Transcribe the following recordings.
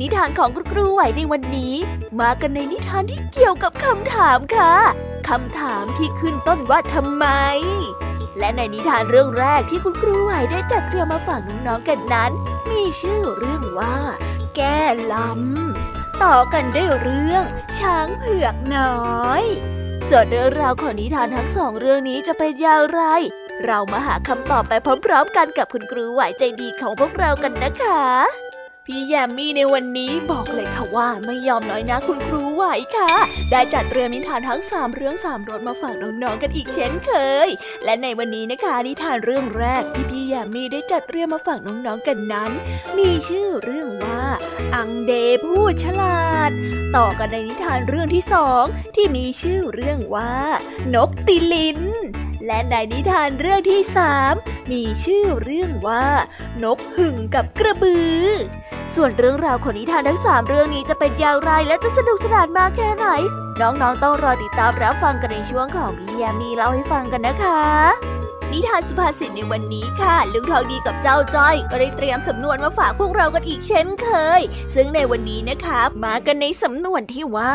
นิทานของคุณครูไหวในวันนี้ มากันในนิทานที่เกี่ยวกับคำถามค่ะคำถามที่ขึ้นต้นว่าทำไม และในนิทานเรื่องแรกที่คุณครูไหวได้จัดเตรียมมาฝากน้องๆกันนั้น มีชื่อเรื่องว่า แก้ลำต่อกันด้วยเรื่อง ช้างเผือกน้อยส่วนเรื่องราวของนิทานทั้งสองเรื่องนี้จะเป็นอย่างไร เรามาหาคำตอบไปพร้อมๆกันกับคุณครูไหวใจดีของพวกเรากันนะคะ พี่แยมมี่ในวันนี้บอกเลยค่ะว่าไม่ยอมน้อยนะคุณครูไหวค่ะ ได้จัดเตรียมนิทานทั้งสามเรื่องสามรสมาฝากน้องๆกันอีกเช่นเคย และในวันนี้นะคะนิทานเรื่องแรกที่พี่แยมมี่ได้จัดเตรียมมาฝากน้องๆกันนั้น มีชื่อเรื่องว่า อังเดผู้ฉลาด ต่อกันในนิทานเรื่องที่สองที่มีชื่อเรื่องว่า นกติลิน และในนิทานเรื่องที่สามมีชื่อเรื่องว่า นกหึ่งกับกระบือ ส่วนเรื่องราวของนิทานทั้งสามเรื่องนี้จะเป็นอย่างไรและจะสนุกสนานมากแค่ไหน น้องๆต้องรอติดตามรับฟังกันในช่วงของพี่ยามีเล่าให้ฟังกันนะคะนิทานสุภาษิตในวันนี้ค่ะ ลุงทองดีกับเจ้าจ้อย ก็ได้เตรียมสำนวนมาฝากพวกเรากันอีกเช่นเคย ซึ่งในวันนี้นะคะ มากันในสำนวนที่ว่า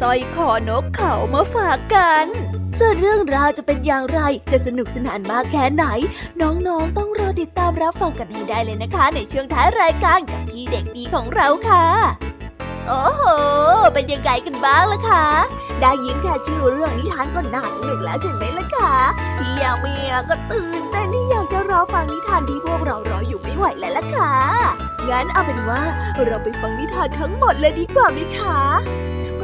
สร้อยคอนกเขามาฝากกัน ส่วนเรื่องราวจะเป็นอย่างไร จะสนุกสนานมากแค่ไหน น้องๆต้องรอติดตามรับฟังกันให้ได้เลยนะคะ ในช่วงท้ายรายการกับพี่เด็กดีของเราค่ะ โอ้โห เป็นยังไงกันบ้างล่ะคะ ได้ยินแค่ชื่อเรื่องนิทานก็น่าสนุกแล้วใช่ไหมล่ะคะพี่ยาเมียก็ตื่นเต้นที่อยากจะรอฟังนิทานที่พวกเรารออยู่ไม่ไหวแล้วล่ะค่ะงั้นเอาเป็นว่าเราไปฟังนิทานทั้งหมดเลยดีกว่าไหมคะ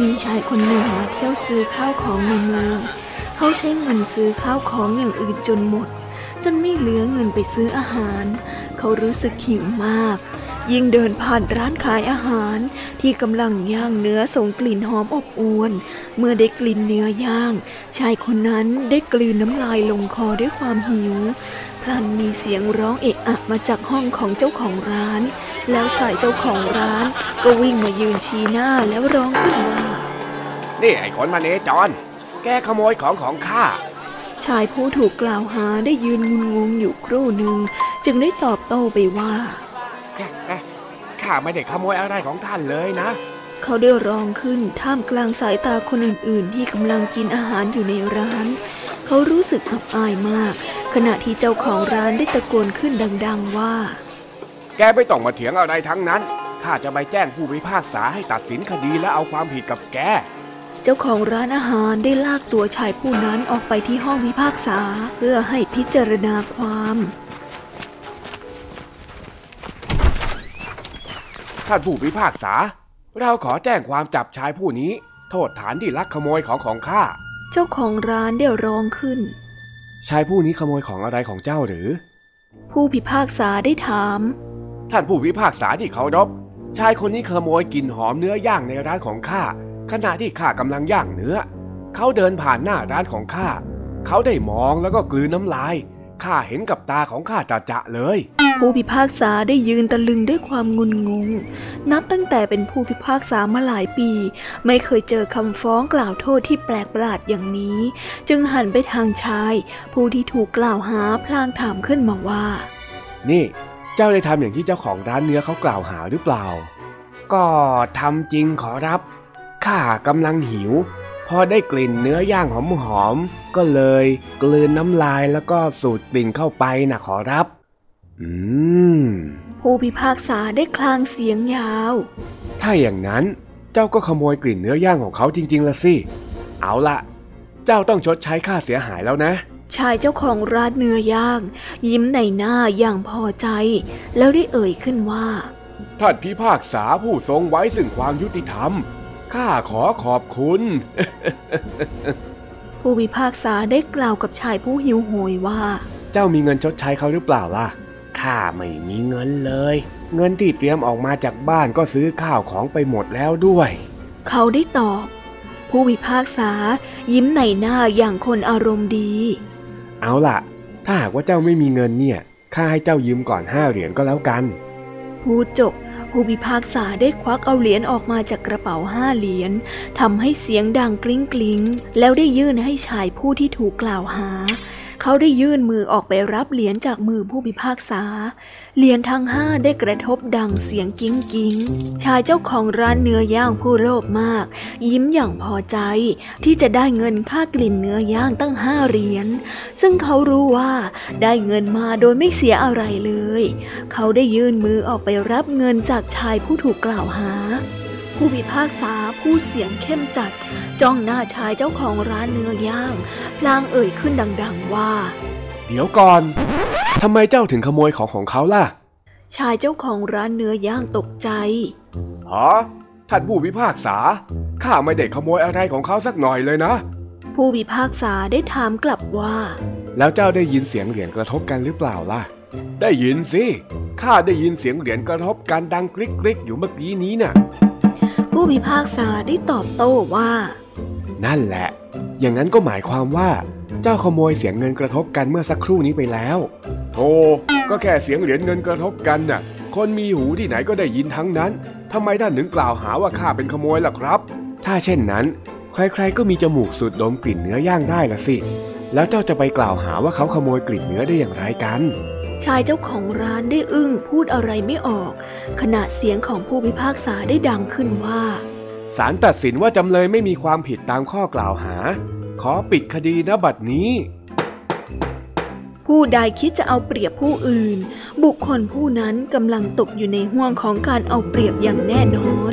มีชายคนหนึ่งมาเที่ยวซื้อข้าวของในเมือง เขาใช้เงินซื้อข้าวของอย่างอื่นจนหมด จนไม่เหลือเงินไปซื้ออาหาร เขารู้สึกหิวมาก ยิ่งเดินผ่านร้านขายอาหาร ที่กำลังย่างเนื้อส่งกลิ่นหอมอบอวนเมื่อได้กลิ่นเนื้อย่างชายคนนั้นได้กลืนน้ำลายลงคอด้วยความหิวพลันมีเสียงร้องเอะอะมาจากห้องของเจ้าของร้าน แล้วชายเจ้าของร้านก็วิ่งมายืนชี้หน้าแล้วร้องขึ้นว่า นี่ไอ้คนมาเนจร แกขโมยของของข้า ชายผู้ถูกกล่าวหาได้ยืนงุนงงอยู่ครู่หนึ่ง จึงได้ตอบโต้ไปว่าข้าไม่ได้ขโมยอะไรของท่านเลยนะ เขาได้ร้องขึ้นท่ามกลางสายตาคนอื่น ๆ ที่กำลังกินอาหารอยู่ในร้าน เขารู้สึกอับอายมาก ขณะที่เจ้าของร้านได้ตะโกนขึ้นดัง ๆ ว่า แกไม่ต้องมาเถียงอะไรทั้งนั้น ข้าจะไปแจ้งผู้พิพากษาให้ตัดสินคดีและเอาความผิดกับแก เจ้าของร้านอาหารได้ลากตัวชายผู้นั้นออกไปที่ห้องพิพากษาเพื่อให้พิจารณาความท่านผู้พิพากษา เราขอแจ้งความจับชายผู้นี้ โทษฐานที่ลักขโมยของของข้า เจ้าของร้านได้ร้องขึ้น ชายผู้นี้ขโมยของอะไรของเจ้าหรือ ผู้พิพากษาได้ถาม ท่านผู้พิพากษาที่เคารพชายคนนี้ขโมยกลิ่นหอมเนื้อย่างในร้านของข้าขณะที่ข้ากำลังย่างเนื้อ เขาเดินผ่านหน้าร้านของข้าเขาได้มองแล้วก็กลืนน้ำลายข้าเห็นกับตาของข้าจะจะเลย ผู้พิพากษาได้ยืนตะลึงด้วยความงุนงง นับตั้งแต่เป็นผู้พิพากษามาหลายปี ไม่เคยเจอคำฟ้องกล่าวโทษที่แปลกประหลาดอย่างนี้ จึงหันไปทางชาย ผู้ที่ถูกกล่าวหาพลางถามขึ้นมาว่า นี่ เจ้าได้ทำอย่างที่เจ้าของร้านเนื้อเขากล่าวหาหรือเปล่า ก็ทำจริงขอรับ ข้ากำลังหิว พอได้กลิ่นเนื้อย่างหอมๆ ก็เลยกลืนน้ำลายแล้วก็สูดกลิ่นเข้าไปนะขอรับ อืม ผู้พิพากษาได้คลางเสียงยาว ถ้าอย่างนั้นเจ้าก็ขโมยกลิ่นเนื้อย่างของเขาจริงๆละสิ เอาละเจ้าต้องชดใช้ค่าเสียหายแล้วนะ ชายเจ้าของร้านเนื้อย่าง ยิ้มในหน้าอย่างพอใจ แล้วได้เอ่ยขึ้นว่า ท่านพิพากษาผู้ทรงไว้ซึ่งความยุติธรรม ข้าขอขอบคุณ ผู้พิพากษาได้กล่าวกับชายผู้หิวโหยว่า เจ้ามีเงินชดใช้เขาหรือเปล่าล่ะ ข้าไม่มีเงินเลย เงินที่เตรียมออกมาจากบ้านก็ซื้อข้าวของไปหมดแล้วด้วย เขาได้ตอบ ผู้พิพากษายิ้มในหน้าอย่างคนอารมณ์ดี เอาล่ะ ถ้าหากว่าเจ้าไม่มีเงินเนี่ยข้าให้เจ้ายืมก่อนห้าเหรียญก็แล้วกัน พูดจบ ผู้พิพากษาได้ควักเอาเหรียญออกมาจากกระเป๋าห้าเหรียญทำให้เสียงดังกลิ้งกลิ้งแล้วได้ยื่นให้ชายผู้ที่ถูกกล่าวหา เขาได้ยื่นมือออกไปรับเหรียญจากมือผู้พิพากษา เหรียญทั้งห้าได้กระทบดังเสียงกิ้งกิ้ง ชายเจ้าของร้านเนื้อย่างผู้โลภมาก ยิ้มอย่างพอใจ ที่จะได้เงินค่ากลิ่นเนื้อย่างตั้งห้าเหรียญ ซึ่งเขารู้ว่าได้เงินมาโดยไม่เสียอะไรเลย เขาได้ยื่นมือออกไปรับเงินจากชายผู้ถูกกล่าวหา ผู้พิพากษาพูดเสียงเข้มจัด จ้องหน้าชายเจ้าของร้านเนื้อย่างพลางเอ่ยขึ้นดังๆว่า เดี๋ยวก่อนทำไมเจ้าถึงขโมยของของเขาล่ะ ชายเจ้าของร้านเนื้อย่างตกใจฮะท่านผู้พิพากษา ข้าไม่ได้ขโมยอะไรของเขาสักหน่อยเลยนะ ผู้พิพากษาได้ถามกลับว่า แล้วเจ้าได้ยินเสียงเหรียญกระทบกันหรือเปล่าล่ะ ได้ยินสิ ข้าได้ยินเสียงเหรียญกระทบกันดังกริกกริกอยู่เมื่อกี้นี้น่ะผู้ผู้พิพากษาได้ตอบโต้ว่า นั่นแหละ อย่างนั้นก็หมายความว่า เจ้าขโมยเสียงเงินกระทบกันเมื่อสักครู่นี้ไปแล้วโธ่ก็แค่เสียงเหรียญเงินกระทบกันน่ะ คนมีหูที่ไหนก็ได้ยินทั้งนั้นทำไมท่านถึงกล่าวหาว่าข้าเป็นขโมยล่ะครับ ถ้าเช่นนั้น ใครๆก็มีจมูกสูดดมกลิ่นเนื้อย่างได้ละสิ แล้วเจ้าจะไปกล่าวหาว่าเขาขโมยกลิ่นเนื้อได้อย่างไรกันชายเจ้าของร้านได้อึ้งพูดอะไรไม่ออก ขณะเสียงของผู้พิพากษาได้ดังขึ้นว่า ศาลตัดสินว่าจำเลยไม่มีความผิดตามข้อกล่าวหา ขอปิดคดีณบัดนี้ ผู้ใดคิดจะเอาเปรียบผู้อื่น บุคคลผู้นั้นกำลังตกอยู่ในห่วงของการเอาเปรียบอย่างแน่นอน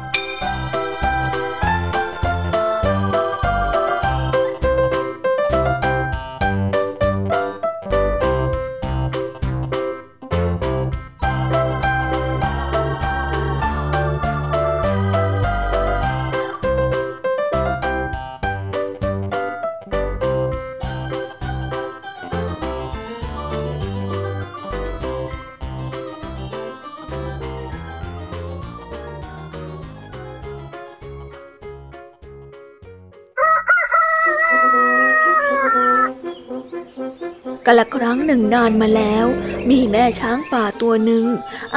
กาละครั้งหนึ่งนานมาแล้ว มีแม่ช้างป่าตัวหนึ่ง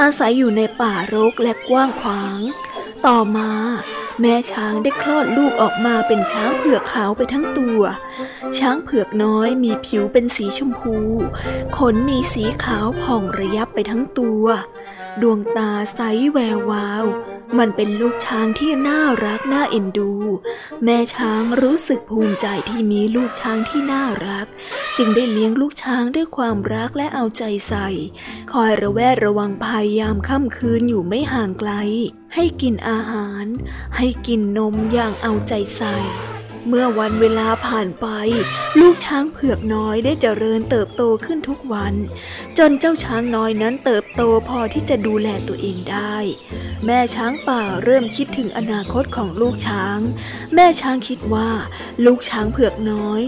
อาศัยอยู่ในป่ารกและกว้างขวาง ต่อมา แม่ช้างได้คลอดลูกออกมาเป็นช้างเผือกขาวไปทั้งตัว ช้างเผือกน้อยมีผิวเป็นสีชมพู ขนมีสีขาวผ่องระยับไปทั้งตัว ดวงตาใสแวววาว มันเป็นลูกช้างที่น่ารักน่าเอ็นดู แม่ช้างรู้สึกภูมิใจที่มีลูกช้างที่น่ารัก จึงได้เลี้ยงลูกช้างด้วยความรักและเอาใจใส่ คอยระแวดระวังภัยยามค่ำคืนอยู่ไม่ห่างไกล ให้กินอาหาร ให้กินนมอย่างเอาใจใส่ เมื่อวันเวลาผ่านไป ลูกช้างเผือกน้อยได้เจริญเติบโตขึ้นทุกวัน จนเจ้าช้างน้อยนั้นเติบโตพอที่จะดูแลตัวเองได้ แม่ช้างป่าเริ่มคิดถึงอนาคตของลูกช้าง แม่ช้างคิดว่า ลูกช้างเผือกน้อย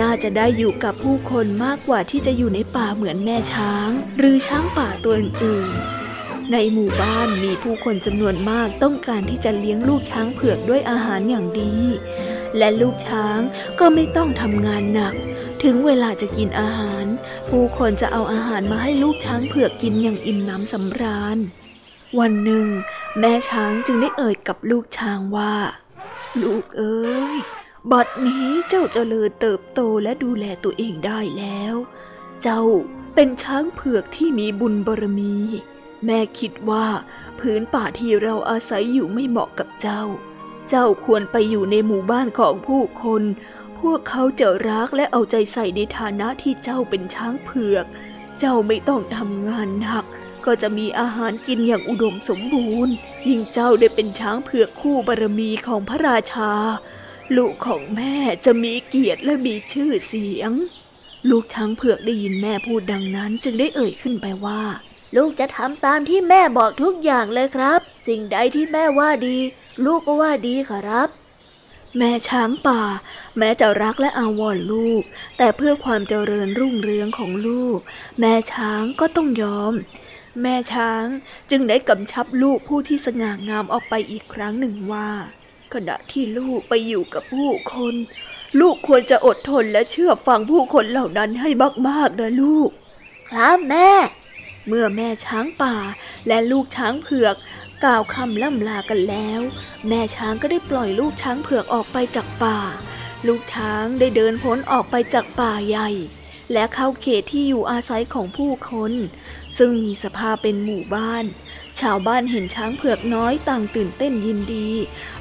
น่าจะได้อยู่กับผู้คนมากกว่าที่จะอยู่ในป่าเหมือนแม่ช้าง หรือช้างป่าตัวอื่นในหมู่บ้านมีผู้คนจำนวนมากต้องการที่จะเลี้ยงลูกช้างเผือกด้วยอาหารอย่างดี และลูกช้างก็ไม่ต้องทำงานหนัก ถึงเวลาจะกินอาหาร ผู้คนจะเอาอาหารมาให้ลูกช้างเผือกกินอย่างอิ่มน้ำสำราญ วันหนึ่ง แม่ช้างจึงได้เอ่ยกับลูกช้างว่า ลูกเอ้ยบัดนี้เจ้าจเจริญเติบโตและดูแลตัวเองได้แล้ว เจ้าเป็นช้างเผือกที่มีบุญบารมี แม่คิดว่า พื้นป่าที่เราอาศัยอยู่ไม่เหมาะกับเจ้า เจ้าควรไปอยู่ในหมู่บ้านของผู้คน พวกเขาจะรักและเอาใจใส่ในฐานะที่เจ้าเป็นช้างเผือก เจ้าไม่ต้องทำงานหนัก ก็จะมีอาหารกินอย่างอุดมสมบูรณ์ ยิ่งเจ้าได้เป็นช้างเผือกคู่บารมีของพระราชา ลูกของแม่จะมีเกียรติและมีชื่อเสียง ลูกช้างเผือกได้ยินแม่พูดดังนั้นจึงได้เอ่ยขึ้นไปว่าลูกจะทำตามที่แม่บอกทุกอย่างเลยครับ สิ่งใดที่แม่ว่าดี ลูกก็ว่าดีครับ แม่ช้างป่า แม้จะรักและอาวรลูก แต่เพื่อความเจริญรุ่งเรืองของลูก แม่ช้างก็ต้องยอม แม่ช้างจึงได้กำชับลูกผู้ที่สง่างามออกไปอีกครั้งหนึ่งว่า ขณะที่ลูกไปอยู่กับผู้คน ลูกควรจะอดทนและเชื่อฟังผู้คนเหล่านั้นให้มากๆนะลูก ครับแม่เมื่อแม่ช้างป่าและลูกช้างเผือก กล่าวคำล่ำลากันแล้ว แม่ช้างก็ได้ปล่อยลูกช้างเผือกออกไปจากป่า ลูกช้างได้เดินพ้นออกไปจากป่าใหญ่ และเข้าเขตที่อยู่อาศัยของผู้คน ซึ่งมีสภาพเป็นหมู่บ้าน ชาวบ้านเห็นช้างเผือกน้อยต่างตื่นเต้นยินดี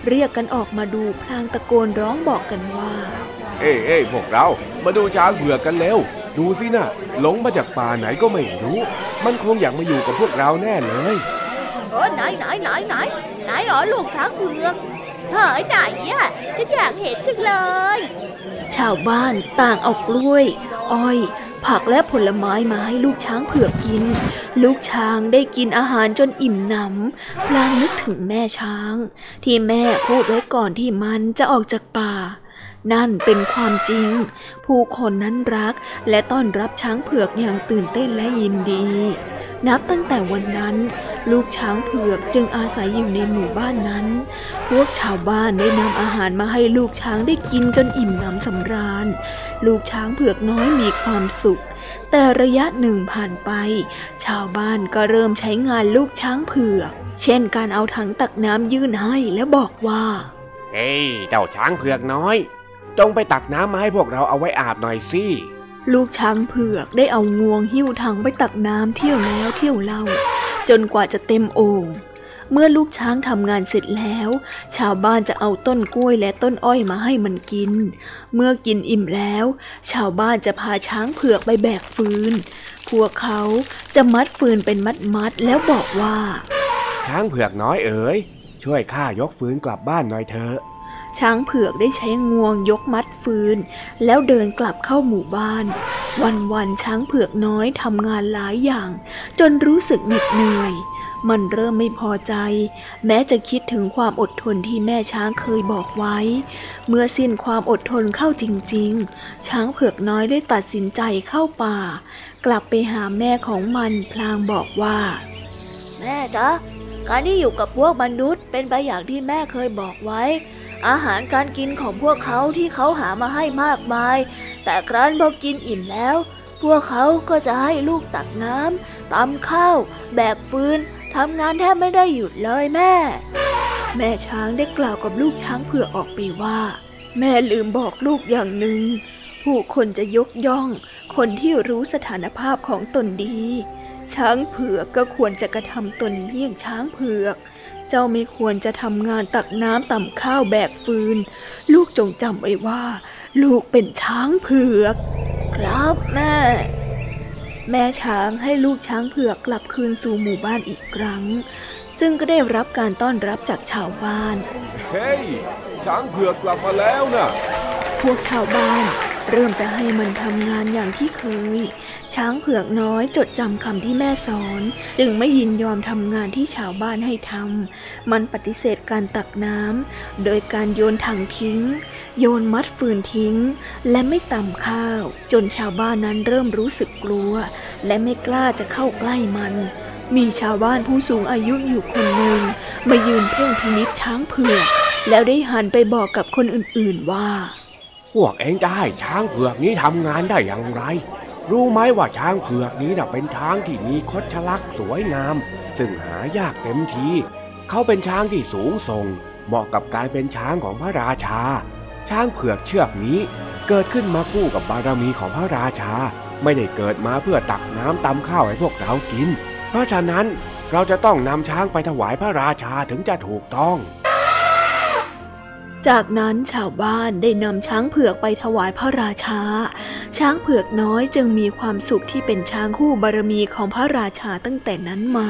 เรียกกันออกมาดูพลางตะโกนร้องบอกกันว่า เอ้เอ้พวกเรา มาดูช้างเผือกกันเร็วดูสินะหลงมาจากป่าไหนก็ไม่รู้ มันคงอยากมาอยู่กับพวกเราแน่เลย เออไหนไหนไหนไหนไหนหรอลูกช้างเผือกเฮ้ยไหนอะฉันอยากเห็นจังเลย ชาวบ้านต่างเอากล้วย อ้อย ผักและผลไม้มาให้ลูกช้างเผือกกิน ลูกช้างได้กินอาหารจนอิ่มหนำพลางนึกถึงแม่ช้าง ที่แม่พูดไว้ก่อนที่มันจะออกจากป่านั่นเป็นความจริง ผู้คนนั้นรักและต้อนรับช้างเผือกอย่างตื่นเต้นและยินดี นับตั้งแต่วันนั้น ลูกช้างเผือกจึงอาศัยอยู่ในหมู่บ้านนั้น พวกชาวบ้านได้นำอาหารมาให้ลูกช้างได้กินจนอิ่มน้ำสำราญ ลูกช้างเผือกน้อยมีความสุข แต่ระยะหนึ่งผ่านไป ชาวบ้านก็เริ่มใช้งานลูกช้างเผือก เช่นการเอาถังตักน้ำยื่นให้และบอกว่าเฮ้ยเจ้าช้างเผือกน้อย จงไปตักน้ำมาให้พวกเราเอาไว้อาบหน่อยสิลูกช้างเผือกได้เอางวงหิ้วถังไปตักน้ำเที่ยวแล้วเที่ยวเล่า จนกว่าจะเต็มโอ่งเมื่อลูกช้างทำงานเสร็จแล้ว ชาวบ้านจะเอาต้นกล้วยและต้นอ้อยมาให้มันกิน เมื่อกินอิ่มแล้ว ชาวบ้านจะพาช้างเผือกไปแบกฟืน พวกเขาจะมัดฟืนเป็นมัดๆแล้วบอกว่า ช้างเผือกน้อยเอ๋ยช่วยข้ายกฟืนกลับบ้านหน่อยเถอะ ช้างเผือกได้ใช้งวงยกมัดฟืน แล้วเดินกลับเข้าหมู่บ้าน วันวันช้างเผือกน้อยทำงานหลายอย่าง จนรู้สึกเหน็ดเหนื่อยมันเริ่มไม่พอใจ แม้จะคิดถึงความอดทนที่แม่ช้างเคยบอกไว้ เมื่อสิ้นความอดทนเข้าจริง ๆ ช้างเผือกน้อยได้ตัดสินใจเข้าป่า กลับไปหาแม่ของมันพลางบอกว่า แม่จ๊ะการที่อยู่กับพวกมนุษย์เป็นไปอย่างที่แม่เคยบอกไว้ อาหารการกินของพวกเขาที่เขาหามาให้มากมาย แต่ครั้นพอกินอิ่มแล้ว พวกเขาก็จะให้ลูกตักน้ำตำข้าว แบกฟืนทำงานแทบไม่ได้หยุดเลยแม่ แม่ช้างได้กล่าวกับลูกช้างเผื่อออกไปว่า แม่ลืมบอกลูกอย่างหนึ่ง ผู้คนจะยกย่อง คนที่รู้สถานภาพของตนดี ช้างเผือกก็ควรจะกระทำตนเลี่ยงช้างเผือก เจ้าไม่ควรจะทำงานตักน้ำต่ำข้าวแบกฟืน ลูกจงจำไว้ว่า ลูกเป็นช้างเผือก ครับแม่ แม่ช้างให้ลูกช้างเผือกกลับคืนสู่หมู่บ้านอีกครั้ง ซึ่งก็ได้รับการต้อนรับจากชาวบ้าน เฮ้ยช้างเผือกกลับมาแล้วนะพวกชาวบ้าน เริ่มจะให้มันทำงานอย่างที่เคย ช้างเผือกน้อยจดจำคำที่แม่สอน จึงไม่ยินยอมทำงานที่ชาวบ้านให้ทำ มันปฏิเสธการตักน้ำ โดยการโยนถังทิ้ง โยนมัดฟืนทิ้ง และไม่ตำข้าว จนชาวบ้านนั้นเริ่มรู้สึกกลัว และไม่กล้าจะเข้าใกล้มันมีชาวบ้านผู้สูงอายุอยู่คนหนึ่งมายืนเพ่งพินิษช้างเผือก แล้วได้หันไปบอกกับคนอื่นๆว่า พวกเองจะให้ช้างเผือกนี้ทำงานได้อย่างไร รู้ไหมว่าช้างเผือกนี้นะเป็นช้างที่มีคดชลักสวยงาม ซึ่งหายากเต็มที เขาเป็นช้างที่สูงส่ง เหมาะกับการเป็นช้างของพระราชา ช้างเผือกเชือกนี้เกิดขึ้นมาคู่กับบารมีของพระราชา ไม่ได้เกิดมาเพื่อตักน้ำตำข้าวให้พวกเรากิน เพราะฉะนั้นเราจะต้องนำช้างไปถวายพระราชาถึงจะถูกต้อง จากนั้นชาวบ้านได้นำช้างเผือกไปถวายพระราชา ช้างเผือกน้อยจึงมีความสุขที่เป็นช้างคู่บารมีของพระราชาตั้งแต่นั้นมา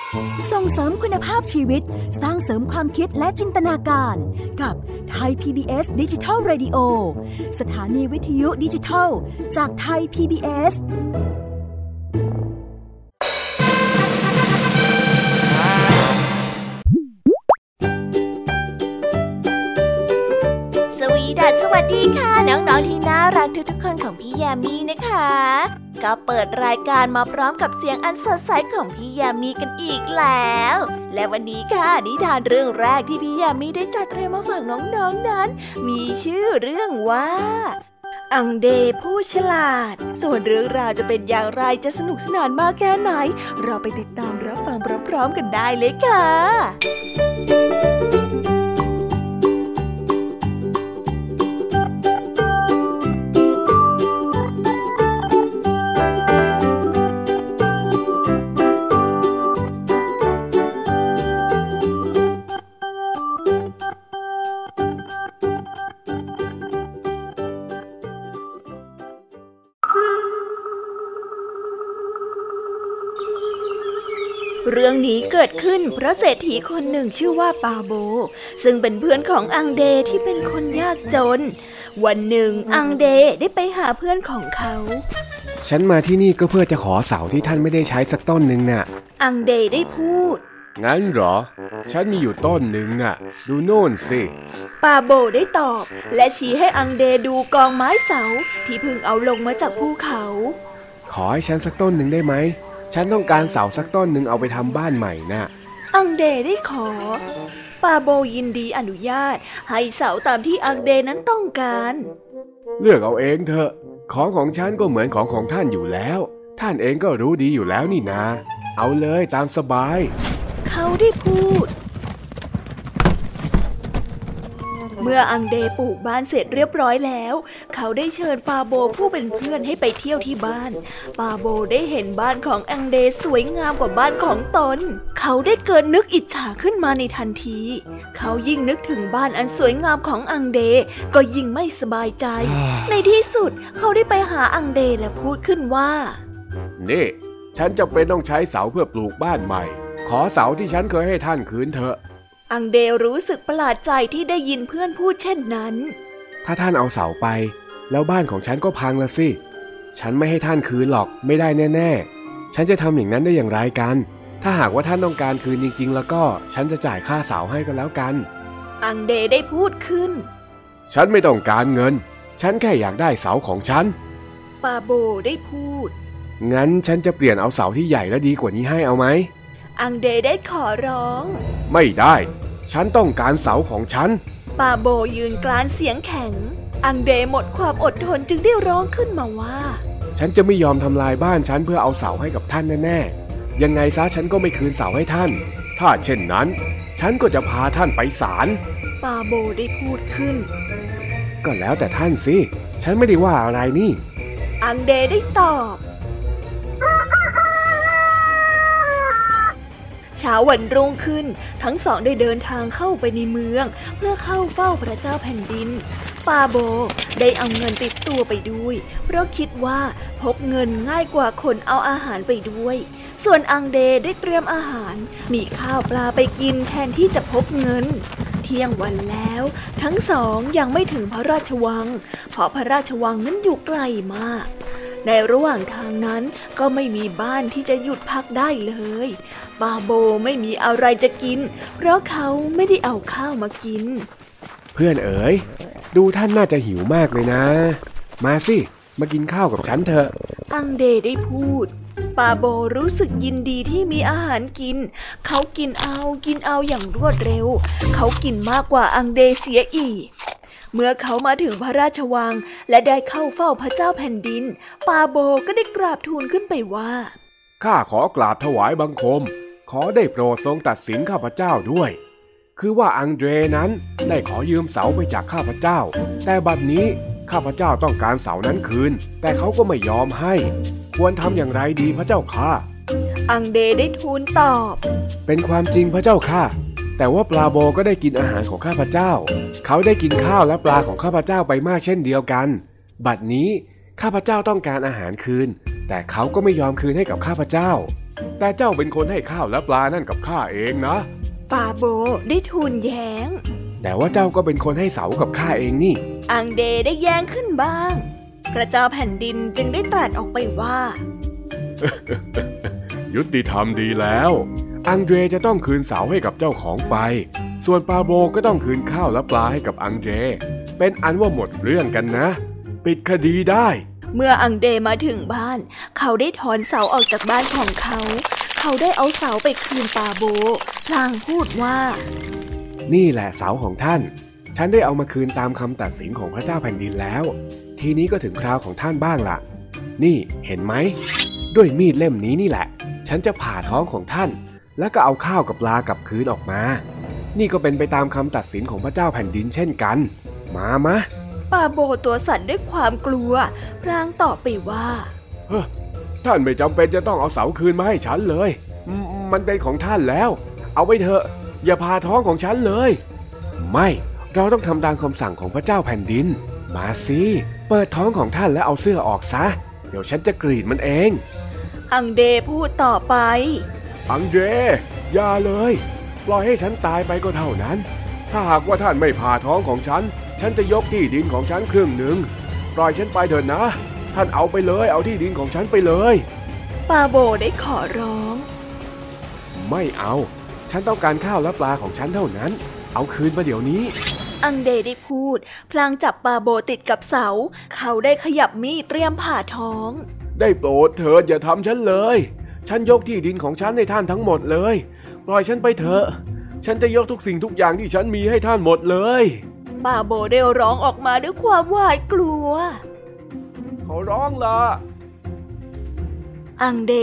ส่งเสริมคุณภาพชีวิต สร้างเสริมความคิดและจินตนาการ กับไทย PBS ดิจิทัล Radio สถานีวิทยุดิจิทัล จากไทย PBS ส วีดัสวัสดีค่ะ น้องๆที่น่ารักทุกๆคนของพี่แยมมี่นะคะ ก็เปิดรายการมาพร้อมกับเสียงอันสดใสของพี่แยมมี่กันอีกแล้ว และวันนี้ค่ะนิทานเรื่องแรกที่พี่แยมมี่ได้จัดเตรียมมาฝากน้องๆนนั้น มีชื่อเรื่องว่าอังเดผู้ฉลาด ส่วนเรื่องราวจะเป็นอย่างไรจะสนุกสนานมากแค่ไหน เราไปติดตามรับฟังพร้อมๆกันได้เลยค่ะ เรื่องนี้เกิดขึ้นเพราะเศรษฐีคนหนึ่งชื่อว่าปาโบ ซึ่งเป็นเพื่อนของอังเดที่เป็นคนยากจน วันหนึ่งอังเดได้ไปหาเพื่อนของเขา ฉันมาที่นี่ก็เพื่อจะขอเสาที่ท่านไม่ได้ใช้สักต้นหนึ่งน่ะ อังเดได้พูดงั้นเหรอ ฉันมีอยู่ต้นหนึ่งน่ะ ดูโน่นสิปาโบได้ตอบ และชี้ให้อังเดดูกองไม้เสาที่เพิ่งเอาลงมาจากภูเขา ขอให้ฉันสักต้นหนึ่งได้ไหม ฉันต้องการเสาสักต้นหนึ่งเอาไปทำบ้านใหม่น่ะ อังเดได้ขอ ปาโบยินดีอนุญาต ให้เสาตามที่อังเดนั้นต้องการ เลือกเอาเองเถอะ ของของฉันก็เหมือนของของท่านอยู่แล้ว ท่านเองก็รู้ดีอยู่แล้วนี่นาเอาเลยตามสบาย เขาได้พูด เมื่ออังเดปลูกบ้านเสร็จเรียบร้อยแล้ว เขาได้เชิญปาโบผู้เป็นเพื่อนให้ไปเที่ยวที่บ้าน ปาโบได้เห็นบ้านของอังเดสวยงามกว่าบ้านของตน เขาได้เกิดนึกอิจฉาขึ้นมาในทันที เขายิ่งนึกถึงบ้านอันสวยงามของอังเดก็ยิ่งไม่สบายใจ ในที่สุดเขาได้ไปหาอังเดและพูดขึ้นว่า นี่ ฉันจะเป็นต้องใช้เสาเพื่อปลูกบ้านใหม่ ขอเสาที่ฉันเคยให้ท่านคืนเถอะ อังเดรู้สึกประหลาดใจที่ได้ยินเพื่อนพูดเช่นนั้น ถ้าท่านเอาเสาไป แล้วบ้านของฉันก็พังละสิ ฉันไม่ให้ท่านคืนหรอกไม่ได้แน่ ๆ ฉันจะทำอย่างนั้นได้อย่างไรกัน ถ้าหากว่าท่านต้องการคืนจริง ๆ แล้วก็ฉันจะจ่ายค่าเสาให้ก็แล้วกัน อังเดได้พูดขึ้น ฉันไม่ต้องการเงิน ฉันแค่อยากได้เสาของฉันปาโบได้พูด งั้นฉันจะเปลี่ยนเอาเสาที่ใหญ่และดีกว่านี้ให้เอาไหม อังเดได้ขอร้อง ไม่ได้ ฉันต้องการเสาของฉันปาโบยืนกลานเสียงแข็ง อังเดหมดความอดทนจึงได้ร้องขึ้นมาว่า ฉันจะไม่ยอมทำลายบ้านฉันเพื่อเอาเสาให้กับท่านแน่ๆ ยังไงซะฉันก็ไม่คืนเสาให้ท่าน ถ้าเช่นนั้น ฉันก็จะพาท่านไปศาลปาโบได้พูดขึ้น ก็แล้วแต่ท่านสิ ฉันไม่ได้ว่าอะไรนี่ อังเดได้ตอบ เช้าวันรุ่งขึ้น ทั้งสองได้เดินทางเข้าไปในเมือง เพื่อเข้าเฝ้าพระเจ้าแผ่นดินปาโบได้เอาเงินติดตัวไปด้วย เพราะคิดว่าพกเงินง่ายกว่าคนเอาอาหารไปด้วย ส่วนอังเดได้เตรียมอาหาร มีข้าวปลาไปกินแทนที่จะพกเงิน เที่ยงวันแล้ว ทั้งสองยังไม่ถึงพระราชวัง เพราะพระราชวังนั้นอยู่ไกลมาก ในระหว่างทางนั้นก็ไม่มีบ้านที่จะหยุดพักได้เลย ปาโบไม่มีอะไรจะกิน เพราะเขาไม่ได้เอาข้าวมากิน เพื่อนเอ๋ย ดูท่านน่าจะหิวมากเลยนะ มาสิ มากินข้าวกับฉันเถอะ อังเดได้พูดปาโบรู้สึกยินดีที่มีอาหารกิน เขากินเอากินเอาอย่างรวดเร็ว เขากินมากกว่าอังเดเสียอีก เมื่อเขามาถึงพระราชวัง และได้เข้าเฝ้าพระเจ้าแผ่นดิน ปาโบก็ได้กราบทูลขึ้นไปว่า ข้าขอกราบถวายบังคม ขอได้โปรดทรงตัดสินข้าพเจ้าด้วย คือว่าอังเดรนั้นได้ขอยืมเสาไปจากข้าพเจ้า แต่บัดนี้ข้าพเจ้าต้องการเสานั้นคืน แต่เขาก็ไม่ยอมให้ ควรทำอย่างไรดีพระเจ้าค่ะ อังเดได้ทูลตอบ เป็นความจริงพระเจ้าค่ะ แต่ว่าปลาโบก็ได้กินอาหารของข้าพเจ้า เขาได้กินข้าวและปลาของข้าพเจ้าไปมากเช่นเดียวกัน บัดนี้ข้าพเจ้าต้องการอาหารคืน แต่เขาก็ไม่ยอมคืนให้กับข้าพเจ้า แต่เจ้าเป็นคนให้ข้าวและปลานั่นกับข้าเองนะปาโบได้ทูลแย้ง แต่ว่าเจ้าก็เป็นคนให้เสากับข้าเองนี่ อังเดได้แย้งขึ้นบ้าง พระเจ้าแผ่นดินจึงได้ตรัสออกไปว่า ยุติธรรมดีแล้ว อังเดรจะต้องคืนเสาให้กับเจ้าของไป ส่วนปาโบก็ต้องคืนข้าวและปลาให้กับอังเดรเป็นอันว่าหมดเรื่องกันนะ ปิดคดีได้ เมื่ออังเดมาถึงบ้าน เขาได้ถอนเสาออกจากบ้านของเขา เขาได้เอาเสาไปคืนปาโบพลางพูดว่า นี่แหละเสาของท่าน ฉันได้เอามาคืนตามคำตัดสินของพระเจ้าแผ่นดินแล้ว ทีนี้ก็ถึงคราวของท่านบ้างละ่ะ นี่เห็นไหม ด้วยมีดเล่มนี้นี่แหละ ฉันจะผ่าท้องของท่าน แล้วก็เอาข้าวกับปลากลับคืนออกมา นี่ก็เป็นไปตามคำตัดสินของพระเจ้าแผ่นดินเช่นกัน มามะ ปาโบตัวสั่นด้วยความกลัว พลางตอบไปว่าเฮ้อท่านไม่จำเป็นจะต้องเอาเสาคืนมาให้ฉันเลยมมันเป็นของท่านแล้ว เอาไปเถอะ อย่าพาท้องของฉันเลย ไม่ เราต้องทำตามคำสั่งของพระเจ้าแผ่นดิน มาสิ เปิดท้องของท่านแล้วเอาเสื้อออกซะ เดี๋ยวฉันจะกรีดมันเอง อังเดพูดต่อไป อังเดรอย่าเลย ปล่อยให้ฉันตายไปก็เท่านั้น ถ้าหากว่าท่านไม่ผ่าท้องของฉัน ฉันจะยกที่ดินของฉันครึ่งหนึ่งปล่อยฉันไปเถิดนะ ท่านเอาไปเลยเอาที่ดินของฉันไปเลยปาโบได้ขอร้อง ไม่เอา ฉันต้องการข้าวและปลาของฉันเท่านั้น เอาคืนมาเดี๋ยวนี้ อังเดได้พูด พลางจับปาโบติดกับเสา เขาได้ขยับมีดเตรียมผ่าท้อง ได้โปรดเถิดอย่าทำฉันเลย ฉันยกที่ดินของฉันให้ท่านทั้งหมดเลย ปล่อยฉันไปเถอะ ฉันจะยกทุกสิ่งทุกอย่างที่ฉันมีให้ท่านหมดเลย ปาโบได้ร้องออกมาด้วยความหวาดกลัวขอร้องละอังเด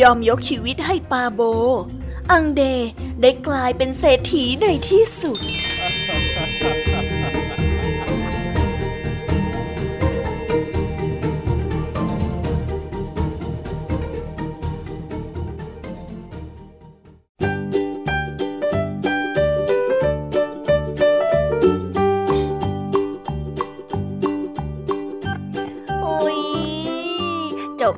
ยอมยกชีวิตให้ปาโบ อังเดได้กลายเป็นเศรษฐีในที่สุด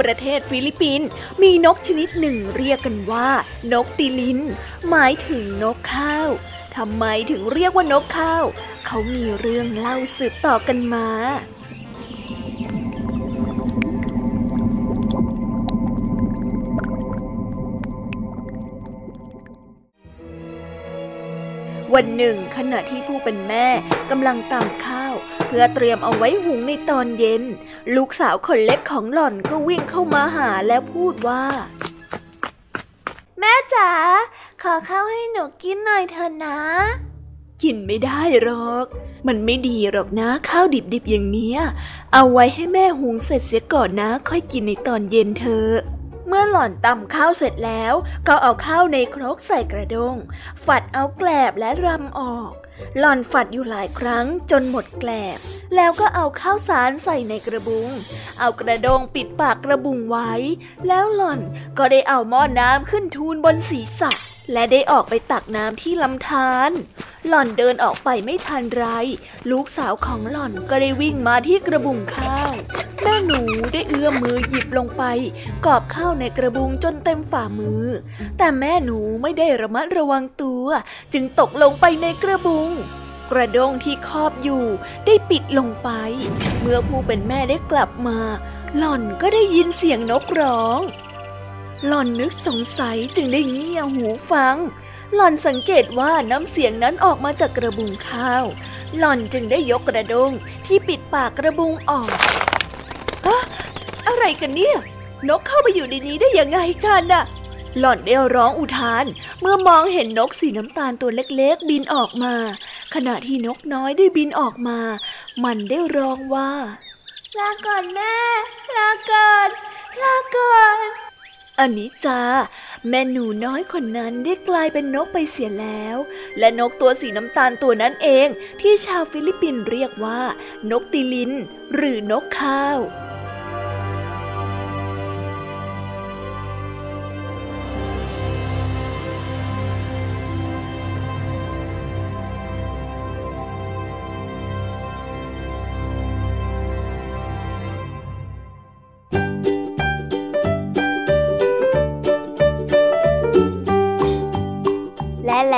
ประเทศฟิลิปปินส์มีนกชนิดหนึ่งเรียกกันว่า นกติลิน หมายถึงนกข้าวทำไมถึงเรียกว่านกข้าว เขามีเรื่องเล่าสืบต่อกันมาวันหนึ่งขณะที่ผู้เป็นแม่กำลังตำข้าว พื่อเตรียมเอาไว้หุงในตอนเย็น ลูกสาวคนเล็กของหล่อนก็วิ่งเข้ามาหาแล้วพูดว่า แม่จ๋าขอข้าวให้หนูกินหน่อยเถอะนะ กินไม่ได้หรอก มันไม่ดีหรอกนะข้าวดิบๆอย่างเนี้ย เอาไว้ให้แม่หุงเสร็จเสียก่อนนะ ค่อยกินในตอนเย็นเธอเมื่อหล่อนตำข้าวเสร็จแล้ว ก็เอาข้าวในครกใส่กระดง ฝัดเอาแกลบและรำออก หล่อนฝัดอยู่หลายครั้งจนหมดแกลบ แล้วก็เอาข้าวสารใส่ในกระบุง เอากระดงปิดปากกระบุงไว้ แล้วหล่อนก็ได้เอาหม้อน้ำขึ้นทูลบนศีรษะ และได้ออกไปตักน้ำที่ลำธารหล่อนเดินออกไปไม่ทันไร ลูกสาวของหล่อนก็ได้วิ่งมาที่กระบุงข้าว แม่หนูได้เอื้อมมือหยิบลงไป กอบข้าวในกระบุงจนเต็มฝ่ามือ แต่แม่หนูไม่ได้ระมัดระวังตัว จึงตกลงไปในกระบุง กระด้งที่ครอบอยู่ได้ปิดลงไป เมื่อผู้เป็นแม่ได้กลับมา หล่อนก็ได้ยินเสียงนกร้อง หล่อนนึกสงสัยจึงได้เงี่ยหูฟัง หล่อนสังเกตว่าน้ำเสียงนั้นออกมาจากกระบุงข้าว หล่อนจึงได้ยกกระดงที่ปิดปากกระบุงออกอะอะไรกันเนี่ย นกเข้าไปอยู่ในนี้ได้ยังไงกันน่ะ หล่อนได้ร้องอุทาน เมื่อมองเห็นนกสีน้ำตาลตัวเล็กๆ บินออกมา ขณะที่นกน้อยได้บินออกมา มันได้ร้องว่า ลาก่อนแม่ ลาก่อน ลาก่อน อันนี้จ้าแม่หนูน้อยคนนั้นได้กลายเป็นนกไปเสียแล้ว และนกตัวสีน้ำตาลตัวนั้นเองที่ชาวฟิลิปปินส์เรียกว่า นกติลิน หรือนกข้าว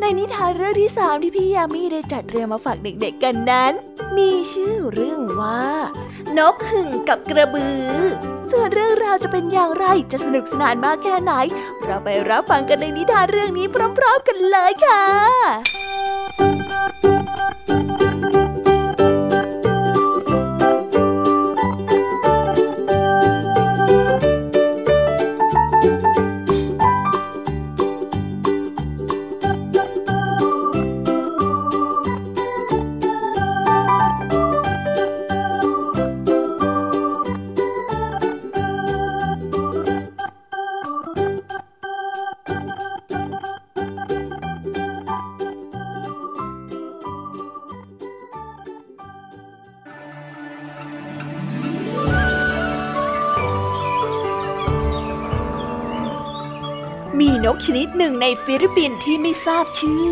ในนิทานเรื่องที่สามที่พี่ยามีได้จัดเตรียมมาฝากเด็กๆกันนั้น มีชื่อเรื่องว่า นกหึ่งกับกระบือ ส่วนเรื่องราวจะเป็นอย่างไรจะสนุกสนานมากแค่ไหน เราไปรับฟังกันในนิทานเรื่องนี้พร้อม ๆ กันเลยค่ะ ในฟิลิปปินส์ที่ไม่ทราบชื่อ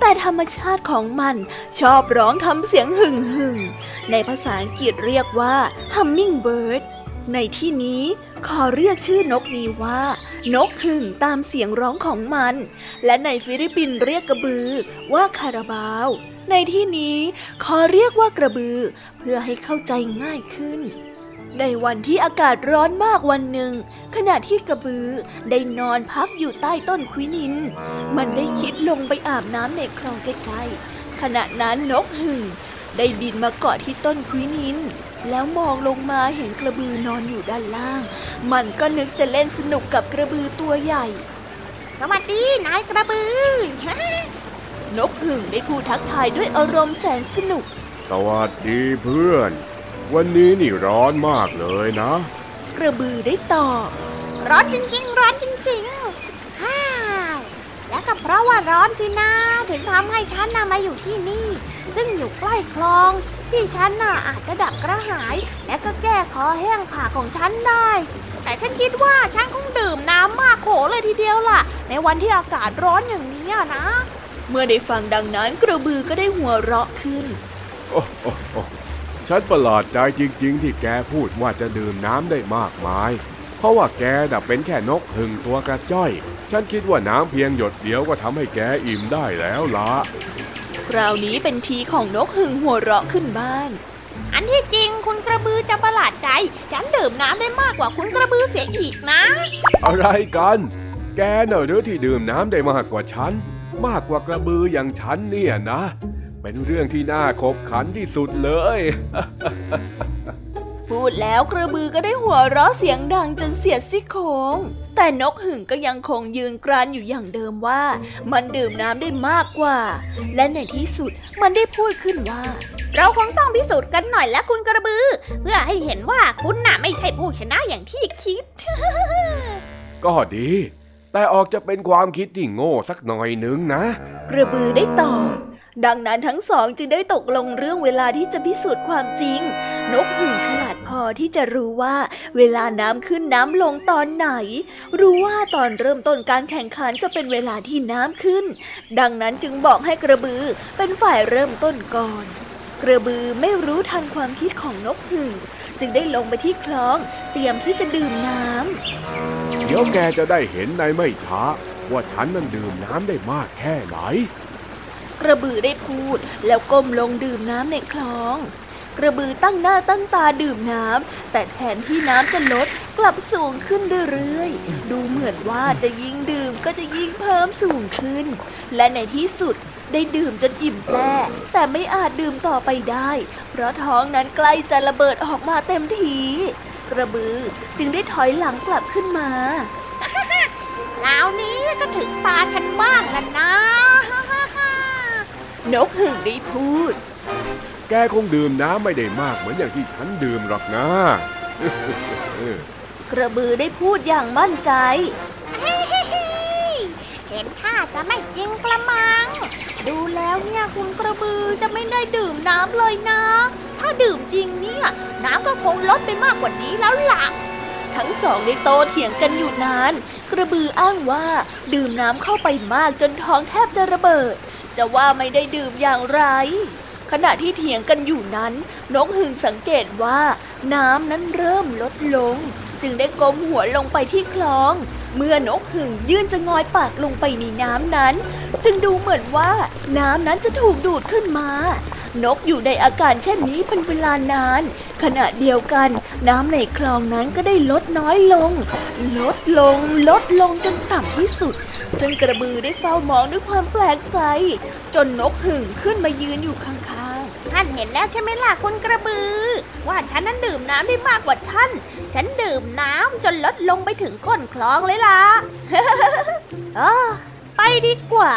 แต่ธรรมชาติของมันชอบร้องทำเสียงหึ่งหึ่งในภาษาอังกฤษเรียกว่า hummingbird ในที่นี้ขอเรียกชื่อนกนี้ว่า นกหึ่งตามเสียงร้องของมัน และในฟิลิปปินส์เรียกกระบือว่าคาราบาว ในที่นี้ขอเรียกว่ากระบือ เพื่อให้เข้าใจง่ายขึ้น ในวันที่อากาศร้อนมากวันหนึ่ง ขณะที่กระบือได้นอนพักอยู่ใต้ต้นควินิน มันได้คิดลงไปอาบน้ำในคลองใกล้ๆขณะนั้นนกหึ่งได้บินมาเกาะที่ต้นควินิน แล้วมองลงมาเห็นกระบือนอนอยู่ด้านล่าง มันก็นึกจะเล่นสนุกกับกระบือตัวใหญ่ สวัสดีนายกระบือนกหึ่งได้พูดทักทายด้วยอารมณ์แสนสนุก สวัสดีเพื่อน วันนี้นี่ร้อนมากเลยนะ กระบือได้ตอบ ร้อนจริงๆ ร้อนจริงๆฮ่าและก็เพราะว่าร้อนสินะถึงทำให้ฉันน่ะมาอยู่ที่นี่ ซึ่งอยู่ใกล้คลอง ที่ฉันน่ะอาจจะดับกระหาย และก็แก้คอแห้งผากของฉันได้ แต่ฉันคิดว่าฉันคงดื่มน้ำมากโขเลยทีเดียวล่ะ ในวันที่อากาศร้อนอย่างนี้อะนะ เมื่อได้ฟังดังนั้นกระบือก็ได้หัวเราะขึ้นโอ้โอ้โอ้ ฉันประหลาดใจจริงๆ ที่แกพูดว่าจะดื่มน้ำได้มากมาย เพราะว่าแกน่ะเป็นแค่นกหึ่งตัวกระจ้อย ฉันคิดว่าน้ำเพียงหยดเดียวก็ทำให้แกอิ่มได้แล้วละคราวนี้เป็นทีของนกหึ่งหัวเราะขึ้นบ้าง อันที่จริงคุณกระบือจะประหลาดใจ ฉันดื่มน้ำได้มากกว่าคุณกระบือเสียอีกนะ อะไรกัน แกเนอะหรือที่ดื่มน้ำได้มากกว่าฉัน มากกว่ากระบืออย่างฉันเนี่ยนะ เป็นเรื่องที่น่าขบขันที่สุดเลย พูดแล้วกระบือก็ได้หัวเราะเสียงดังจนเสียดซี่โครงแต่นกหึ่งก็ยังคงยืนกรานอยู่อย่างเดิมว่า มันดื่มน้ำได้มากกว่า และในที่สุดมันได้พูดขึ้นว่า เราคงต้องพิสูจน์กันหน่อยแล้วคุณกระบือ เพื่อให้เห็นว่าคุณน่ะไม่ใช่ผู้ชนะอย่างที่คิด ก็ดี แต่ออกจะเป็นความคิดที่โง่สักหน่อยหนึ่งนะ กระบือได้ตอบ ดังนั้นทั้งสองจึงได้ตกลงเรื่องเวลาที่จะพิสูจน์ความจริง นกหึ่งฉลาดพอที่จะรู้ว่าเวลาน้ำขึ้นน้ำลงตอนไหน รู้ว่าตอนเริ่มต้นการแข่งขันจะเป็นเวลาที่น้ำขึ้น ดังนั้นจึงบอกให้กระบือเป็นฝ่ายเริ่มต้นก่อน กระบือไม่รู้ทันความคิดของนกหึ่งจึงได้ลงไปที่คลอง เตรียมที่จะดื่มน้ำเดี๋ยวแกจะได้เห็นในไม่ช้าว่าฉันนั้นดื่มน้ำได้มากแค่ไหน กระบือได้พูด แล้วก้มลงดื่มน้ำในคลอง กระบือตั้งหน้าตั้งตาดื่มน้ำแต่แทนที่น้ำจะลดกลับสูงขึ้นเรื่อยๆ ดูเหมือนว่าจะยิ่งดื่มก็จะยิ่งเพิ่มสูงขึ้น และในที่สุดได้ดื่มจนอิ่มแปร่แต่ไม่อาจดื่มต่อไปได้ เพราะท้องนั้นใกล้จะระเบิดออกมาเต็มทีกระบือจึงได้ถอยหลังกลับขึ้นมาแล้วนี้ก็ถึงตาฉันบ้างแล้วนะ นกหึ่งได้พูด แกคงดื่มน้ำไม่ได้มากเหมือนอย่างที่ฉันดื่มหรอกนะ กระบือได้พูดอย่างมั่นใจ เห็นท่าจะไม่จริงกระมัง ดูแล้วเนี่ยคุณกระบือจะไม่ได้ดื่มน้ำเลยนะ ถ้าดื่มจริงเนี่ย น้ำก็คงลดไปมากกว่านี้แล้วล่ะทั้งสองได้โตเถียงกันอยู่นาน กระบืออ้างว่าดื่มน้ำเข้าไปมากจนท้องแทบจะระเบิด จะว่าไม่ได้ดื่มอย่างไร ขณะที่เถียงกันอยู่นั้น นกหึ่งสังเกตว่า น้ำนั้นเริ่มลดลง จึงได้ก้มหัวลงไปที่คลอง เมื่อนกหึ่งยื่นจะงอยปากลงไปในน้ำนั้น จึงดูเหมือนว่าน้ำนั้นจะถูกดูดขึ้นมา นกอยู่ในอาการเช่นนี้เป็นเวลานาน ขณะเดียวกันน้ำในคลองนั้นก็ได้ลดน้อยลง ลดลง ลดลงจนต่ำที่สุด ซึ่งกระบือได้เฝ้ามองด้วยความแปลกใจ จนนกหึ่งขึ้นมายืนอยู่ข้างๆ ท่านเห็นแล้วใช่ไหมล่ะคุณกระบือ ว่าฉันนั้นดื่มน้ำได้มากกว่าท่าน ฉันดื่มน้ำจนลดลงไปถึงก้นคลองเลยล่ะอไปดีกว่า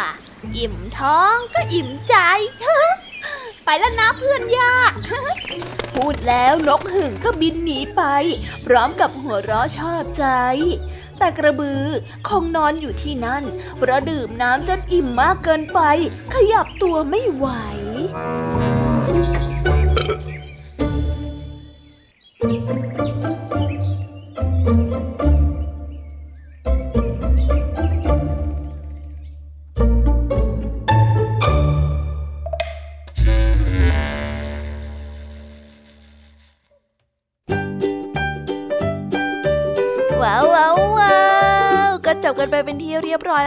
อิ่มท้องก็อิ่มใจ ไปแล้วนะเพื่อนยากพูดแล้วนกหึ่งก็บินหนีไป พร้อมกับหัวเราะชอบใจ แต่กระบือคงนอนอยู่ที่นั่นเพราะดื่มน้ำจนอิ่มมากเกินไป ขยับตัวไม่ไหว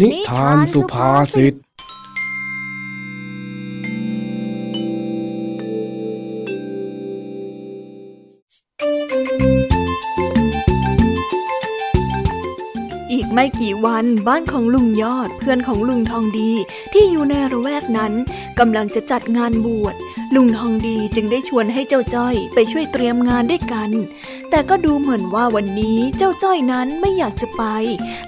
นิทานสุภาษิตไม่กี่วันบ้านของลุงยอดเพื่อนของลุงทองดีที่อยู่ในระแวกนั้นกำลังจะจัดงานบวชลุงทองดีจึงได้ชวนให้เจ้าจ้อยไปช่วยเตรียมงานด้วยกัน แต่ก็ดูเหมือนว่าวันนี้เจ้าจ้อยนั้นไม่อยากจะไป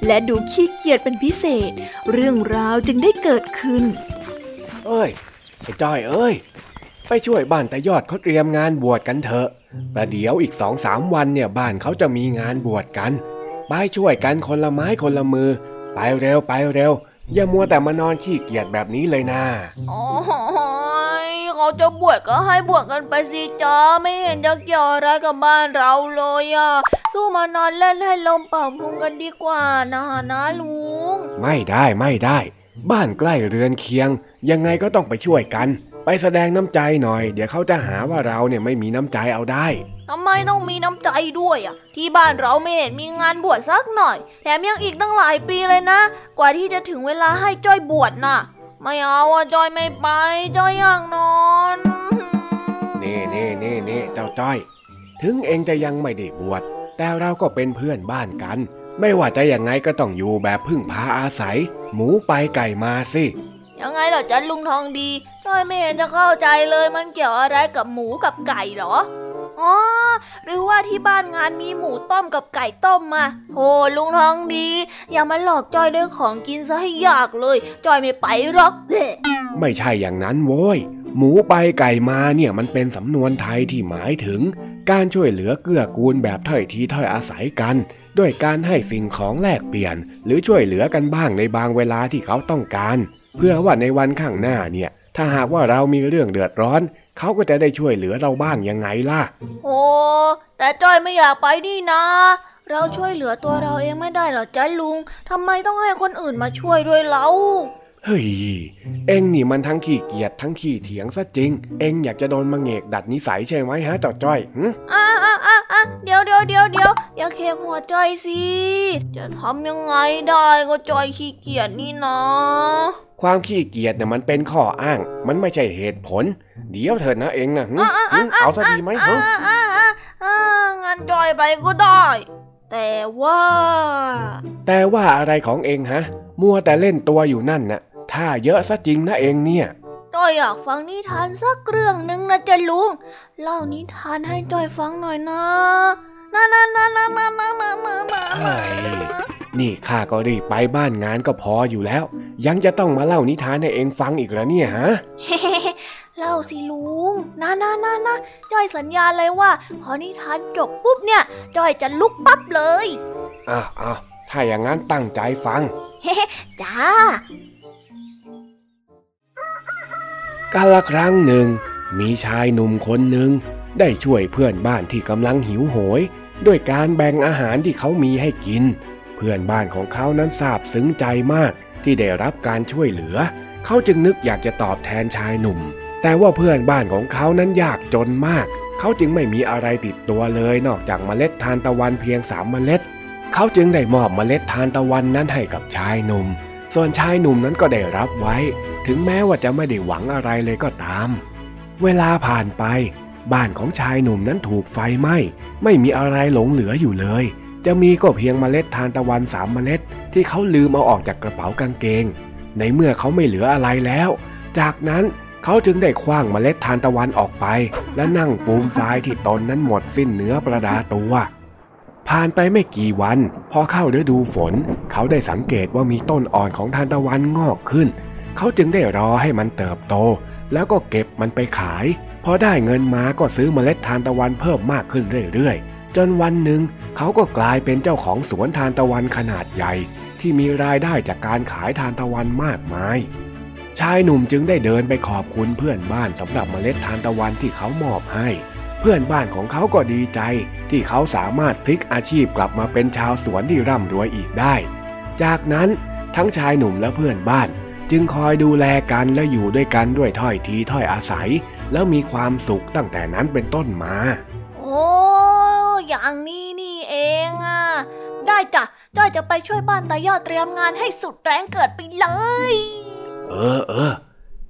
และดูขี้เกียจเป็นพิเศษ เรื่องราวจึงได้เกิดขึ้น เอ้ยไอ้จ้อยเอ้ย ไปช่วยบ้านตายอดเขาเตรียมงานบวชกันเถอะ ประเดี๋ยวอีกสองสามวันเนี่ยบ้านเขาจะมีงานบวชกัน ไปช่วยกันคนละไม้คนละมือ ไปเร็วไปเร็วอย่ามัวแต่มานอนขี้เกียจแบบนี้เลยนะ โอ้ย เขาจะบวชก็ให้บวชกันไปสิจ้าไม่เห็นจะเกี่ยวอะไรกับบ้านเราเลยอะ สู้มานอนเล่นให้ลมเป่าพุงกันดีกว่านะนะลุง ไม่ได้ไม่ได้ บ้านใกล้เรือนเคียง ยังไงก็ต้องไปช่วยกัน ไปแสดงน้ำใจหน่อย เดี๋ยวเขาจะหาว่าเราเนี่ยไม่มีน้ำใจเอาได้ทำไมต้องมีน้ำใจด้วยอะ ที่บ้านเราไม่เห็นมีงานบวชสักหน่อย แถมยังอีกตั้งหลายปีเลยนะ กว่าที่จะถึงเวลาให้จ้อยบวชน่ะ ไม่เอาอะจ้อยไม่ไปจ้อยอยากนอน นี่นี่นี่นี่เจ้าจ้อย ถึงเองจะยังไม่ได้บวช แต่เราก็เป็นเพื่อนบ้านกัน ไม่ว่าจะยังไงก็ต้องอยู่แบบพึ่งพาอาศัย หมูไปไก่มาสิ ยังไงเหรอจันลุงทองดีจ้อยไม่เห็นจะเข้าใจเลยมันเกี่ยวอะไรกับหมูกับไก่หรอ อ๋อหรือว่าที่บ้านงานมีหมูต้มกับไก่ต้มมาโอ้ลุงทองดี อย่ามาหลอกจอยด้วยของกินซะให้ยากเลย จอยไม่ไปหรอกเด้ไม่ใช่อย่างนั้นโว้ยหมูไปไก่มาเนี่ยมันเป็นสำนวนไทยที่หมายถึง การช่วยเหลือเกื้อกูลแบบถ้อยทีถ้อยอาศัยกัน ด้วยการให้สิ่งของแลกเปลี่ยน หรือช่วยเหลือกันบ้างในบางเวลาที่เขาต้องการ เพื่อว่าในวันข้างหน้าเนี่ย ถ้าหากว่าเรามีเรื่องเดือดร้อน เขาก็จะได้ช่วยเหลือเราบ้างยังไงล่ะ โอ้ แต่จ้อยไม่อยากไปนี่นะ เราช่วยเหลือตัวเราเองไม่ได้หรอจ้ะลุงทำไมต้องให้คนอื่นมาช่วยด้วยเรา เฮ้ย เอ็งนี่มันทั้งขี้เกียจทั้งขี้เถียงซะจริง เอ็งอยากจะโดนมาเงกดัดนิสัยใช่ไหมฮะจอจ้อยอ่าอ่าอ่าอ่าเดี๋ยวเดี๋ยวเดี๋ยวเดี๋ยวอย่าเคียงหัวจ้อยสิ จะทำยังไงได้ก็จ้อยขี้เกียจนี่นะความขี้เกียจเนี่ยมันเป็นข้ออ้าง มันไม่ใช่เหตุผล เดี๋ยวเถิดนะเองนะเอาซะดีไหมฮะงั้นจอยไปก็ได้ แต่ว่า แต่ว่าอะไรของเองฮะ มัวแต่เล่นตัวอยู่นั่นน่ะ ถ้าเยอะซะจริงนะเองเนี่ยจอยอยากฟังนิทานสักเรื่องหนึ่งนะจ๊ะลุง เล่านิทานให้จอยฟังหน่อยนะนานานานามามามามามานี่ข้าก็รีบไปบ้านงานก็พออยู่แล้ว ยังจะต้องมาเล่านิทานให้เองฟังอีกแล้วเนี่ยฮะเล่าสิลุงนะนะนะนะจ้อยสัญญาเลยว่า พอนิทานจบปุ๊บเนี่ยจ้อยจะลุกปั๊บเลยอ้าวอ้าวถ้าอย่างนั้นตั้งใจฟังเฮ้จ้า กาลครั้งหนึ่ง มีชายหนุ่มคนหนึ่ง ได้ช่วยเพื่อนบ้านที่กำลังหิวโหย ด้วยการแบ่งอาหารที่เขามีให้กิน เพื่อนบ้านของเขานั้นซาบซึ้งใจมากที่ได้รับการช่วยเหลือ เขาจึงนึกอยากจะตอบแทนชายหนุ่ม แต่ว่าเพื่อนบ้านของเขานั้นยากจนมาก เขาจึงไม่มีอะไรติดตัวเลยนอกจากเมล็ดทานตะวันเพียงสามเมล็ด เขาจึงได้มอบเมล็ดทานตะวันนั้นให้กับชายหนุ่ม ส่วนชายหนุ่มนั้นก็ได้รับไว้ ถึงแม้ว่าจะไม่ได้หวังอะไรเลยก็ตาม เวลาผ่านไป บ้านของชายหนุ่มนั้นถูกไฟไหม้ ไม่มีอะไรหลงเหลืออยู่เลย จะมีก็เพียงเมล็ดทานตะวันสามเมล็ด ที่เขาลืมเอาออกจากกระเป๋ากางเกง ในเมื่อเขาไม่เหลืออะไรแล้ว จากนั้นเขาจึงได้คว้างเมล็ดทานตะวันออกไป และนั่งฟูมฟายที่ตนนั้นหมดสิ้นเนื้อประดาตัว ผ่านไปไม่กี่วัน พอเข้าฤดูฝน เขาได้สังเกตว่ามีต้นอ่อนของทานตะวันงอกขึ้น เขาจึงได้รอให้มันเติบโต แล้วก็เก็บมันไปขาย พอได้เงินมาก็ซื้อเมล็ดทานตะวันเพิ่มมากขึ้นเรื่อยๆ จนวันหนึ่ง เขาก็กลายเป็นเจ้าของสวนทานตะวันขนาดใหญ่ ที่มีรายได้จากการขายทานตะวันมากมาย ชายหนุ่มจึงได้เดินไปขอบคุณเพื่อนบ้านสำหรับเมล็ดทานตะวันที่เขามอบให้ เพื่อนบ้านของเขาก็ดีใจ ที่เขาสามารถพลิกอาชีพกลับมาเป็นชาวสวนที่ร่ำรวยอีกได้ จากนั้นทั้งชายหนุ่มและเพื่อนบ้าน จึงคอยดูแลกันและอยู่ด้วยกันด้วยถ้อยทีถ้อยอาศัย แล้วมีความสุขตั้งแต่นั้นเป็นต้นมา โอ้อย่างนี้นี่เองอะได้จ้ะจ้อยจะไปช่วยบ้านตายอดเตรียมงานให้สุดแรงเกิดไปเลย เออเออ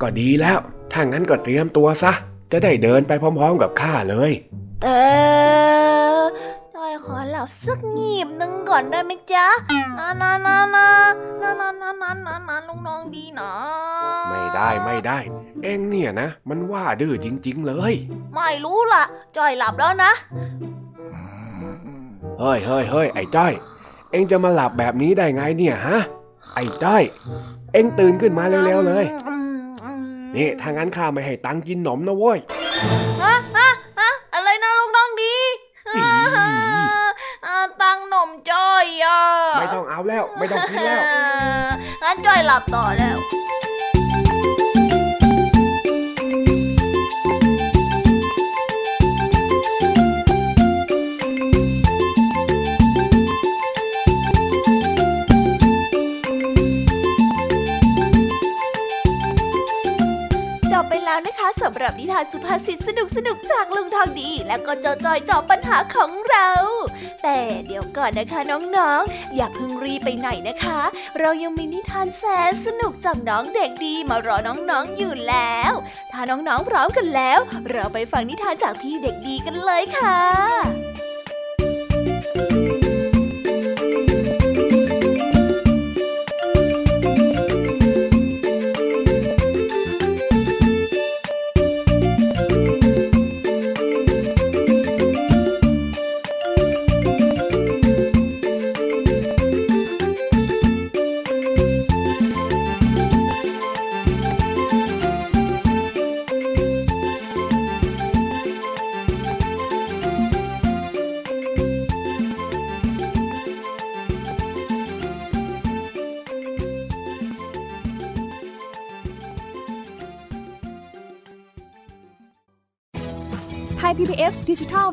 ก็ดีแล้ว ถ้างั้นก็เตรียมตัวซะ จะได้เดินไปพร้อม ๆ กับข้าเลยแต่จ้อยขอหลับสักงีบหนึ่งก่อนได้ไหมจ๊ะนานานานานานานานานานาลุงน้องดีนะไม่ได้ไม่ได้ เองเนี่ยนะ มันว่าดื้อจริง ๆ เลย ไม่รู้ล่ะจ้อยหลับแล้วนะเฮ้ยเฮ้ยเฮ้ยไอ้จ้อย เองจะมาหลับแบบนี้ได้ไงเนี่ยฮะ ไอ้จ้อย เองตื่นขึ้นมาเร็วๆเลย นี่ถ้างั้นข้าไม่ให้ตังค์กินหนมนะเว้ยฮะฮะฮะอะไรนะลุงน้องดีอี๋อ่าตังหนมจ้อยอะไม่ต้องเอาแล้ว ไม่ต้องกินแล้วงั้นจ้อยหลับต่อแล้ว หรับนิทานสุภาษิตสนุกสนุกจากลุงทองดี และก็เจ้าจอยจอบปัญหาของเรา แต่เดี๋ยวก่อนนะคะน้องๆ อย่าเพิ่งรีไปไหนนะคะ เรายังมีนิทานแสนสนุกจากน้องเด็กดีมารอน้องๆอยู่แล้ว ถ้าน้องๆพร้อมกันแล้ว เราไปฟังนิทานจากพี่เด็กดีกันเลยค่ะ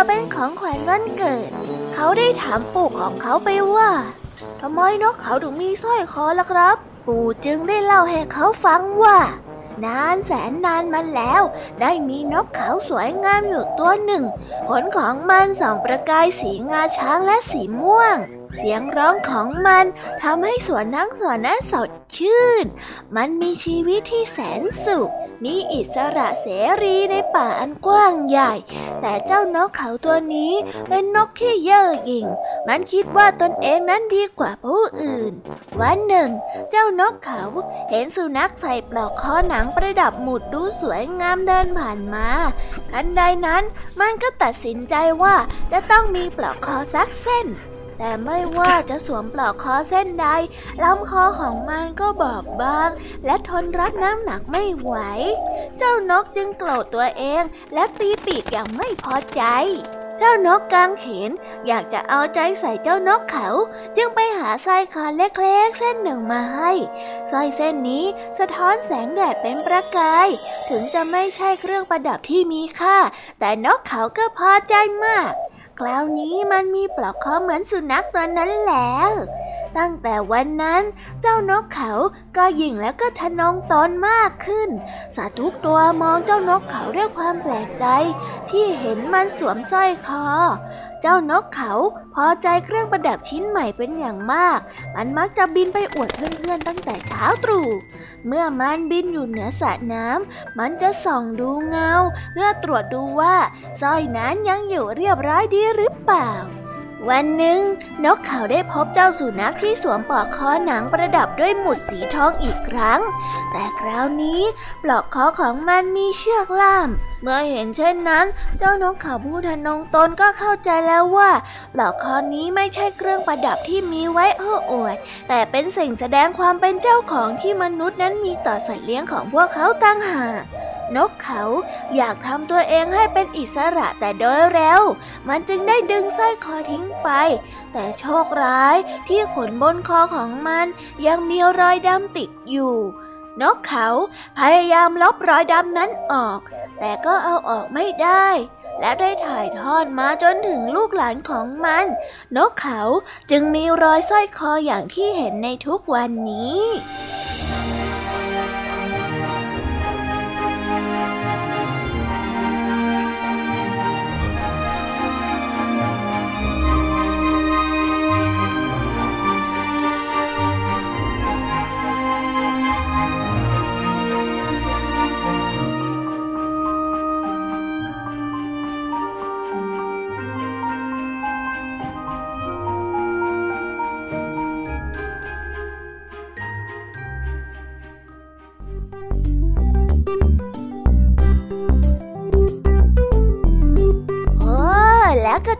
ตัวเป็นของขวัญวันเกิด เขาได้ถามปู่ของเขาไปว่าทำไมนกเขาถึงมีสร้อยคอล่ะครับ ปู่จึงได้เล่าให้เขาฟังว่า นานแสนนานมาแล้ว ได้มีนกเขาสวยงามอยู่ตัวหนึ่ง ขนของมันส่องประกายสีงาช้างและสีม่วง เสียงร้องของมันทำให้สวนทั้งสวนนั้นสดชื่น มันมีชีวิตที่แสนสุข มีอิสระเสรีในป่าอันกว้างใหญ่ แต่เจ้านกเขาตัวนี้เป็นนกที่เย่อหยิ่ง มันคิดว่าตนเองนั้นดีกว่าผู้อื่น วันหนึ่ง เจ้านกเขาเห็นสุนัขใส่ปลอกคอหนังประดับหมุดดูสวยงามเดินผ่านมาทันใดนั้นมันก็ตัดสินใจว่าจะต้องมีปลอกคอสักเส้น แต่ไม่ว่าจะสวมปลอกคอเส้นใดลำคอของมันก็บอบบาง และทนรับน้ำหนักไม่ไหว เจ้านกจึงโกรธตัวเองและตีปีกอย่างไม่พอใจ เจ้านกกางเขนอยากจะเอาใจใส่เจ้านกเขา จึงไปหาสร้อยคอเล็กๆเส้นหนึ่งมาให้สร้อยเส้นนี้สะท้อนแสงแดดเป็นประกาย ถึงจะไม่ใช่เครื่องประดับที่มีค่า แต่นกเขาก็พอใจมาก คราวนี้มันมีปลอกคอเหมือนสุนัขตัวนั้นแล้ว ตั้งแต่วันนั้น เจ้านกเขาก็ยิ่งแล้วก็ทะนงตนมากขึ้น สัตว์ทุกตัวมองเจ้านกเขาด้วยความแปลกใจ ที่เห็นมันสวมสร้อยคอ จ้านกเขาพอใจเครื่องประดับชิ้นใหม่เป็นอย่างมาก มันมักจะบินไปอวดเพื่อนๆตั้งแต่เช้าตรู่ เมื่อมันบินอยู่เหนือสระน้ำ มันจะส่องดูเงา เพื่อตรวจดูว่าสร้อยนั้นยังอยู่เรียบร้อยดีหรือเปล่า วันหนึ่ง นกเขาได้พบเจ้าสุนัขที่สวมปลอกคอหนังประดับด้วยหมุดสีทองอีกครั้ง แต่คราวนี้ปลอกคอของมันมีเชือกล่ามเมื่อเห็นเช่นนั้น เจ้านกเขาผู้ทนงตนก็เข้าใจแล้วว่าปลอกคอนี้ไม่ใช่เครื่องประดับที่มีไว้โอ้อวด แต่เป็นสิ่งแสดงความเป็นเจ้าของที่มนุษย์นั้นมีต่อสัตว์เลี้ยงของพวกเขาตั้งหากนกเขาอยากทำตัวเองให้เป็นอิสระแต่โดยเร็ว มันจึงได้ดึงสร้อยคอทิ้งไป แต่โชคร้ายที่ขนบนคอของมันยังมีรอยดำติดอยู่ นกเขาพยายามลบรอยดำนั้นออก แต่ก็เอาออกไม่ได้ และได้ถ่ายทอดมาจนถึงลูกหลานของมัน นกเขาจึงมีรอยสร้อยคออย่างที่เห็นในทุกวันนี้